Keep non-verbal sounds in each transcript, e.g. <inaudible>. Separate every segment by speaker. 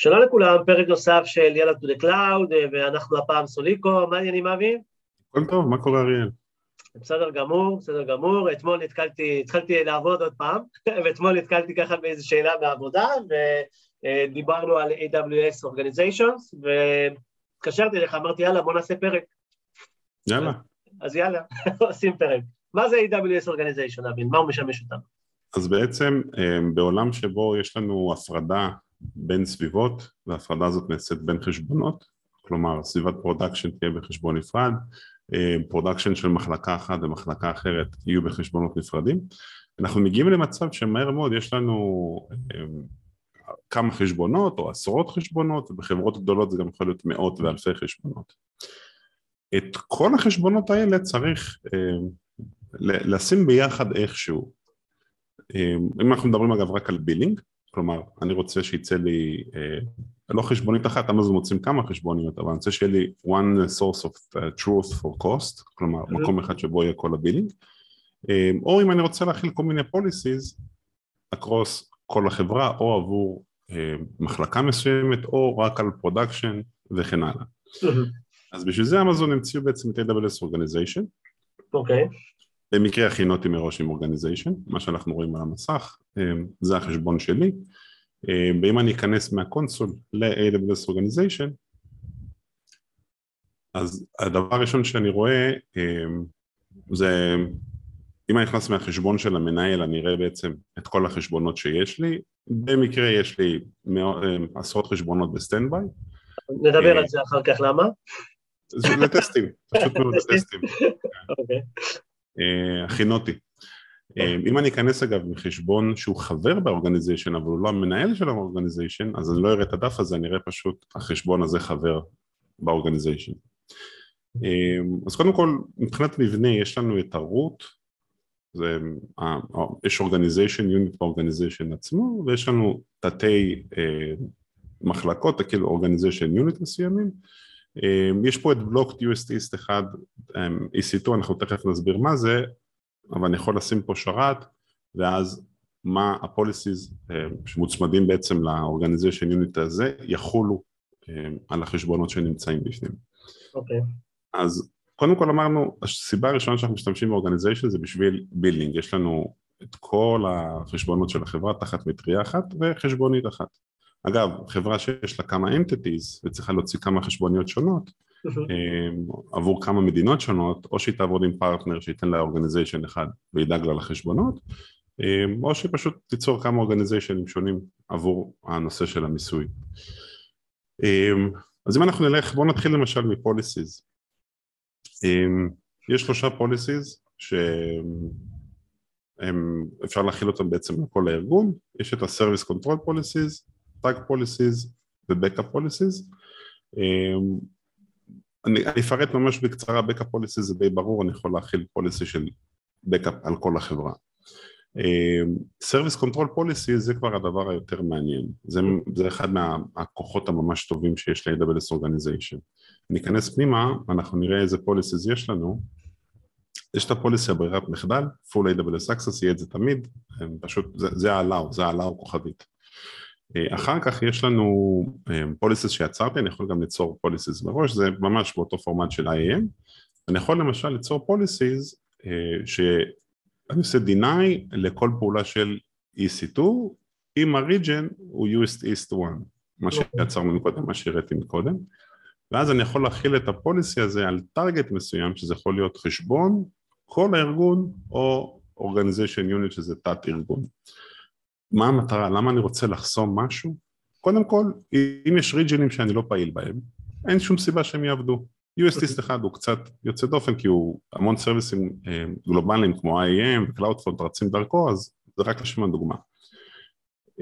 Speaker 1: שלום לכולם, פרק נוסף של יאללה to the cloud, ואנחנו הפעם סוליקו, מה העניינים אבי?
Speaker 2: הכל טוב, מה קורה אריאל?
Speaker 1: בסדר גמור, בסדר גמור, אתמול נתקלתי, התחלתי לעבוד עוד פעם, <laughs> ואתמול נתקלתי ככה באיזו שאלה בעבודה, ודיברנו על AWS Organizations, והתקשרתי אליך, אמרתי יאללה בוא נעשה פרק.
Speaker 2: יאללה.
Speaker 1: אז יאללה, <laughs> עושים פרק. מה זה AWS Organization, אבי? מה הוא משמש אותנו?
Speaker 2: אז בעצם אה, בעולם שבו יש לנו הפרדה בין סביבות וההפרדה הזאת נעשית בין חשבונות כלומר סביבת production תהיה בחשבון נפרד production של מחלקה אחת ומחלקה אחרת יהיו בחשבונות נפרדים. אנחנו מגיעים למצב שמהר מאוד יש לנו אה, כמה חשבונות או עשרות חשבונות ובחברות גדולות זה גם יכול להיות מאות ואלפי חשבונות. את כל החשבונות האלה צריך אה, לשים ביחד איכשהו. אה, אם אנחנו מדברים אגב רק על billing כלומר, אני רוצה שיצא לי, אה, לא חשבונית אחת, אמזון מוצאים כמה חשבוניות, אבל אני רוצה שיהיה לי one source of uh, truth for cost, כלומר mm-hmm. מקום אחד שבו יהיה כל ה billing, אה, או אם אני רוצה להחיל כל מיני policies across כל החברה, או עבור אה, מחלקה מסוימת, או רק על production וכן הלאה. Mm-hmm. אז בשביל זה אמזון המציאו בעצם את AWS Organization.
Speaker 1: אוקיי. Okay.
Speaker 2: במקרה הכינותי מראש עם organization, מה שאנחנו רואים על המסך, אמ, זה החשבון שלי, אמ, ואם אני אכנס מה console ל-AWS Organization, אז הדבר הראשון שאני רואה אמ, זה, אם אני נכנס מהחשבון של המנהל אני אראה בעצם את כל החשבונות שיש לי, במקרה יש לי עשרות חשבונות ב standby.
Speaker 1: נדבר על זה אחר כך, למה?
Speaker 2: זה לטסטים, פשוט מאוד לטסטים. <laughs> אה, הכינותי. אה, אם אני אכנס אגב מחשבון שהוא חבר ב organization אבל הוא לא המנהל של ה organization אז אני לא אראה את הדף הזה, אני אראה פשוט החשבון הזה חבר ב organization. אה, אז קודם כל מבחינת מבנה יש לנו את ה root, זה, יש organization unit ב organization עצמו ויש לנו תתי מחלקות, כאילו organization unit מסוימים יש פה את block US East אחד, EC2, אנחנו תכף נסביר מה זה, אבל אני יכול לשים פה שרת ואז מה ה policies אמ, שמוצמדים בעצם ל organization unit הזה יחולו אמ, על החשבונות שנמצאים בפנים.
Speaker 1: אוקיי. Okay.
Speaker 2: אז קודם כל אמרנו, הסיבה הראשונה שאנחנו משתמשים ב organization זה בשביל billing, יש לנו את כל החשבונות של החברה תחת מטריה אחת וחשבונית אחת. אגב, חברה שיש לה כמה entities וצריכה להוציא כמה חשבוניות שונות אמ, עבור כמה מדינות שונות, או שהיא תעבוד עם פרטנר שייתן לה organization אחד וידאג לה לחשבונות, אמ, או שהיא פשוט תיצור כמה אורגניזיישנים שונים עבור הנושא של המיסוי. אמ, אז אם אנחנו נלך, בואו נתחיל למשל מפוליסיז. יש שלושה פוליסיז שאפשר להכיל אותם בעצם לכל הארגון, יש את ה-Service Control Policies, Tag Policies ו-Backup Policies. אמ, אני, אני אפרט ממש בקצרה, Backup Policies זה די ברור, אני יכול להכיל פוליסי של Backup על כל החברה. אמ, Service Control Policy זה כבר הדבר היותר מעניין, זה, זה אחד מהכוחות הממש טובים שיש ל-AWS Organization. ניכנס פנימה, אנחנו נראה איזה פוליסיז יש לנו, יש את הפוליסי הברירת מחדל, Full AWS Access, יהיה את זה תמיד, פשוט זה ה-allow, זה ה-allow כוכבית. אה, אחר כך יש לנו פוליסיס אה, שיצרתי, אני יכול גם ליצור פוליסיס מראש, זה ממש באותו פורמט של IAM. אני יכול למשל ליצור פוליסיס אה, שאני עושה deny לכל פעולה של EC2 אם ה-region הוא US East 1, מה שיצרנו מקודם, מה שהראיתי מקודם, ואז אני יכול להכיל את הפוליסי הזה על טארגט מסוים, שזה יכול להיות חשבון, כל הארגון או Organization Unit שזה תת ארגון. מה המטרה? למה אני רוצה לחסום משהו? קודם כל, אם יש ריג'נים שאני לא פעיל בהם, אין שום סיבה שהם יעבדו. UST אחד הוא קצת יוצא דופן כי הוא המון סרוויסים אה, גלובליים כמו IAM ו-Cloudfront רצים דרכו, אז זה רק לשם הדוגמה.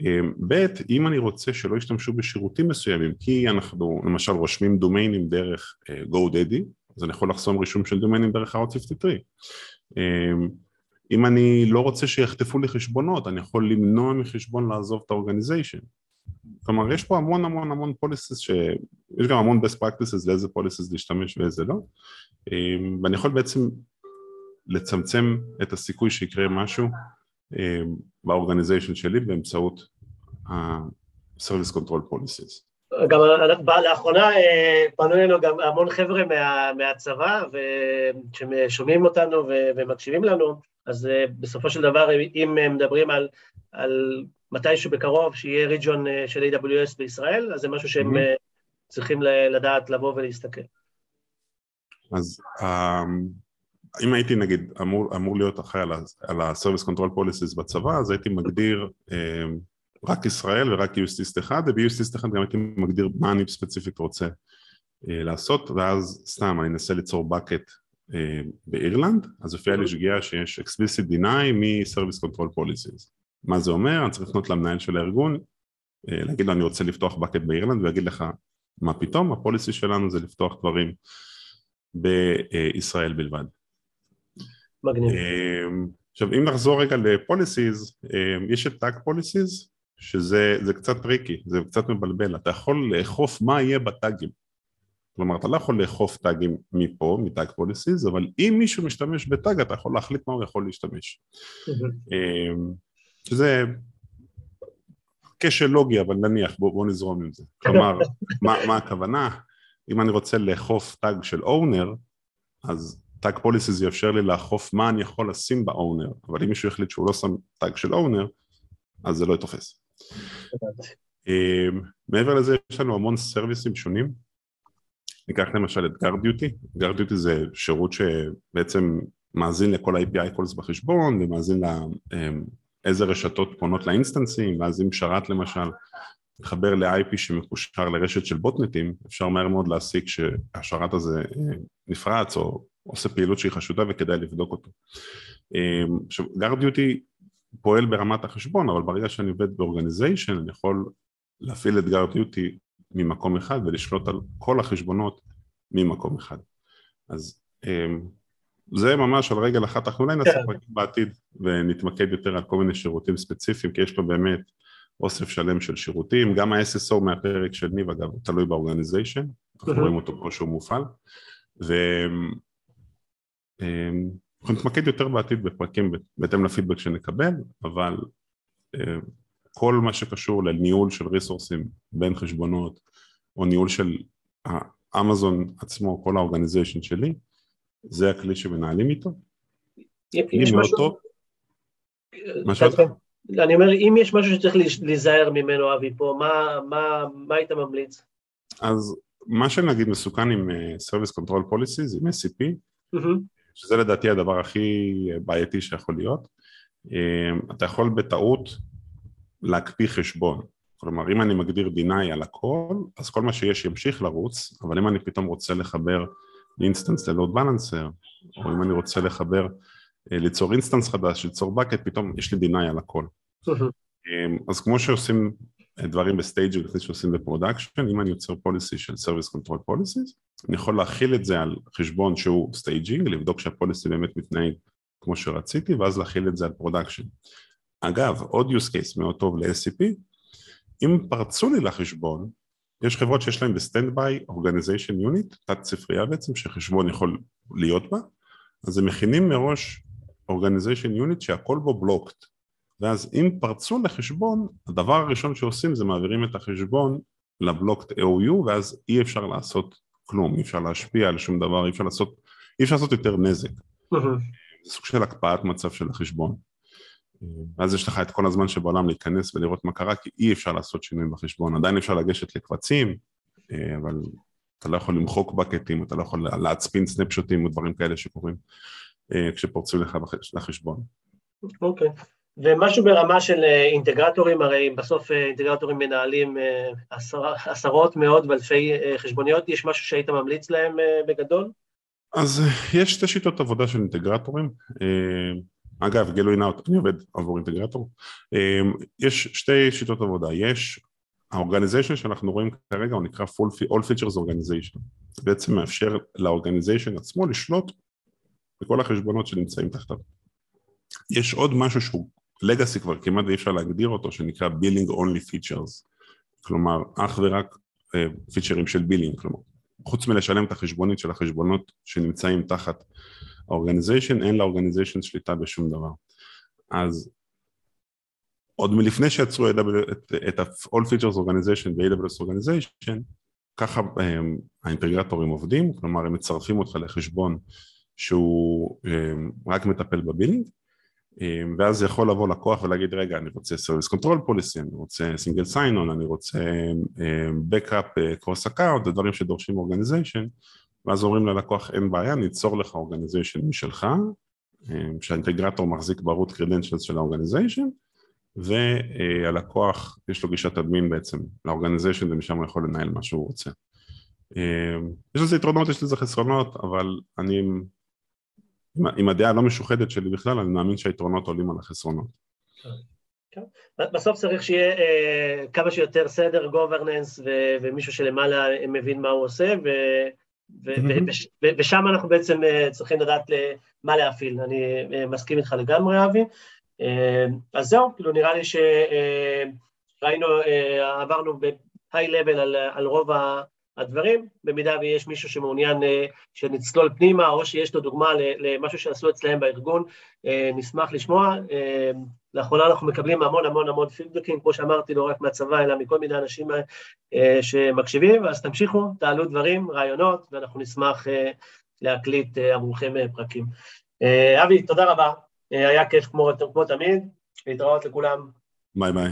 Speaker 2: אה, ב', אם אני רוצה שלא ישתמשו בשירותים מסוימים, כי אנחנו למשל רושמים דומיינים דרך אה, GoDaddy, אז אני יכול לחסום רישום של דומיינים דרך ה 53 אם אני לא רוצה שיחטפו לי חשבונות, אני יכול למנוע מחשבון לעזוב את האורגניזיישן. כלומר, יש פה המון המון המון פוליסיס, ש... יש גם המון best practices לאיזה פוליסיס להשתמש ואיזה לא, אמ, ואני יכול בעצם לצמצם את הסיכוי שיקרה משהו אמ, באורגניזיישן שלי באמצעות ה-Service Control Policies.
Speaker 1: גם לאחרונה פנו אלינו גם המון חבר'ה מה, מהצבא, וששומעים אותנו ומקשיבים לנו, אז בסופו של דבר, אם מדברים על, על מתישהו בקרוב שיהיה ריג'ון של AWS בישראל, אז זה משהו שהם mm-hmm. צריכים לדעת לבוא ולהסתכל.
Speaker 2: אז אם הייתי נגיד אמור, אמור להיות אחראי על ה-Service Control Policies בצבא, אז הייתי מגדיר אה, רק ישראל ורק USTIST אחד, וב-USTIST אחד גם הייתי מגדיר מה אני ספציפית רוצה אה, לעשות, ואז סתם אני אנסה ליצור bucket אה, באירלנד, אז הופיע לי שגיאה שיש explicit deny מ-Service Control Policies. מה זה אומר? אני צריך לפנות למנהל של הארגון, להגיד לו אני רוצה לפתוח bucket באירלנד, ויגיד לך מה פתאום, הפוליסי שלנו זה לפתוח דברים בישראל בלבד.
Speaker 1: מגניב.
Speaker 2: עכשיו אם נחזור רגע ל policies, יש את tag policies שזה קצת טריקי, זה קצת מבלבל, אתה יכול לאכוף מה יהיה בטאגים כלומר אתה לא יכול לאכוף טאגים מפה, מ tag policies, אבל אם מישהו משתמש ב tag אתה יכול להחליט מה הוא יכול להשתמש. אמ, שזה כשל לוגי אבל נניח בואו בוא נזרום עם זה. כלומר מה, מה הכוונה? אם אני רוצה לאכוף tag של owner אז tag policies יאפשר לי לאכוף מה אני יכול לשים ב owner, אבל אם מישהו יחליט שהוא לא שם tag של owner, אז זה לא ייתפס. אמ, מעבר לזה יש לנו המון סרוויסים שונים, ניקח למשל את GuardDuty, GuardDuty זה שירות שבעצם מאזין לכל ה-API calls בחשבון ומאזין לאיזה אמ, רשתות פונות לאינסטנסים, ואז אם שרת למשל מחבר ל-IP שמקושר לרשת של בוטנטים, אפשר מהר מאוד להסיק שהשרת הזה אה, נפרץ או עושה פעילות שהיא חשודה וכדאי לבדוק אותו. אמ, עכשיו, GuardDuty פועל ברמת החשבון, אבל ברגע שאני עובד ב organization אני יכול להפעיל את GuardDuty ממקום אחד ולשלוט על כל החשבונות ממקום אחד. אז אמ, זה ממש על רגל אחת, אנחנו אולי נעשה כן. פרקים בעתיד ונתמקד יותר על כל מיני שירותים ספציפיים, כי יש פה באמת אוסף שלם של שירותים, גם ה-SSO מהפרק של ניב אגב, הוא תלוי באורגניזיישן, אנחנו רואים אותו פה שהוא מופעל, אמ, אנחנו נתמקד יותר בעתיד בפרקים בהתאם לפידבק שנקבל, אבל אמ, כל מה שקשור לניהול של ריסורסים בין חשבונות או ניהול של האמזון עצמו, כל האורגניזיישן שלי, זה הכלי שמנהלים איתו.
Speaker 1: יש משהו... משהו... אני אומר, אם יש משהו שצריך להיזהר ממנו, אבי, פה, מה, מה, מה היית ממליץ?
Speaker 2: אז מה שנגיד מסוכן עם uh, Service Control Policies, עם SCP, mm-hmm. שזה לדעתי הדבר הכי בעייתי שיכול להיות, אה, אתה יכול בטעות להקפיא חשבון, כלומר אם אני מגדיר deny על הכל, אז כל מה שיש ימשיך לרוץ, אבל אם אני פתאום רוצה לחבר instance ל load balancer, או אם אני רוצה לחבר, אה, ליצור instance חדש, ליצור bucket, פתאום יש לי deny על הכל. אה, אז כמו שעושים דברים ב staging לפני שעושים ב production, אם אני יוצר policy של Service Control Policies, אני יכול להחיל את זה על חשבון שהוא staging, לבדוק שה policy באמת מתנהג כמו שרציתי, ואז להחיל את זה על production. אגב, עוד use case מאוד טוב ל-SCP, אם פרצו לי לחשבון, יש חברות שיש להן ב standby Organization Unit, תת ספרייה בעצם, שחשבון יכול להיות בה, אז הם מכינים מראש Organization Unit שהכל בו blocked, ואז אם פרצו לחשבון, הדבר הראשון שעושים זה מעבירים את החשבון ל blocked OU ואז אי אפשר לעשות כלום, אי אפשר להשפיע על שום דבר, אי אפשר לעשות, אי אפשר לעשות יותר נזק. זה סוג של הקפאת מצב של החשבון. ואז יש לך את כל הזמן שבעולם להיכנס ולראות מה קרה, כי אי אפשר לעשות שינויים בחשבון. עדיין אפשר לגשת לקבצים, אבל אתה לא יכול למחוק בקטים, אתה לא יכול להצפין סנפשוטים או דברים כאלה שקורים כשפורצו לך לחשבון.
Speaker 1: אוקיי. Okay. ומשהו ברמה של אה, אינטגרטורים, הרי בסוף אה, אינטגרטורים מנהלים אה, עשר, עשרות, מאות ואלפי חשבוניות, יש משהו שהיית ממליץ להם בגדול?
Speaker 2: אז יש שתי שיטות עבודה של אינטגרטורים, אגב גילוי נאות, אני עובד עבור אינטגרטור, יש שתי שיטות עבודה, יש ה organization שאנחנו רואים כרגע הוא נקרא full, All Features Organization, זה בעצם מאפשר ל organization עצמו לשלוט בכל החשבונות שנמצאים תחתיו. יש עוד משהו שהוא legacy כבר כמעט אי אפשר להגדיר אותו, שנקרא billing only features, כלומר אך ורק פיצ'רים uh, של billing, כלומר חוץ מלשלם את החשבונית של החשבונות שנמצאים תחת ה organization, אין ל organization שליטה בשום דבר. אז עוד מלפני שיצרו את ה-all features organization ו-AWS organization, ככה הם, האינטגרטורים עובדים, כלומר הם מצרפים אותך לחשבון שהוא הם, רק מטפל בבילינג, ואז יכול לבוא לקוח ולהגיד רגע אני רוצה service control policy, אני רוצה single sign on, אני רוצה backup cross account, דברים שדורשים organization, ואז אומרים ללקוח אין בעיה, ניצור לך organization משלך, שהאינטגרטור מחזיק ברות credentials של האורגניזיישן, והלקוח יש לו גישת אדמין בעצם לאורגניזיישן ומשם הוא יכול לנהל מה שהוא רוצה. יש לזה יתרונות, יש לזה חסרונות, אבל אני עם הדעה הלא משוחדת שלי בכלל, אני מאמין שהיתרונות עולים על החסרונות.
Speaker 1: כן. בסוף צריך שיהיה אה, כמה שיותר סדר, גוברננס, ומישהו שלמעלה מבין מה הוא עושה, ושם אנחנו בעצם אה, צריכים לדעת מה להפעיל. אני אה, מסכים איתך לגמרי, אבי. אז זהו, כאילו נראה לי שראינו, עברנו ב-high level על, על רוב הדברים, במידה ויש מישהו שמעוניין אה, שנצלול פנימה, או שיש לו דוגמה למשהו שעשו אצלהם בארגון, אה, נשמח לשמוע. אה, לאחרונה אנחנו מקבלים המון המון המון פידבקים, כמו שאמרתי, לא רק מהצבא, אלא מכל מיני אנשים שמקשיבים, אז תמשיכו, תעלו דברים, רעיונות, ואנחנו נשמח להקליט עבורכם פרקים. אבי, תודה רבה, היה כיף כמו, כמו תמיד, להתראות לכולם.
Speaker 2: ביי ביי.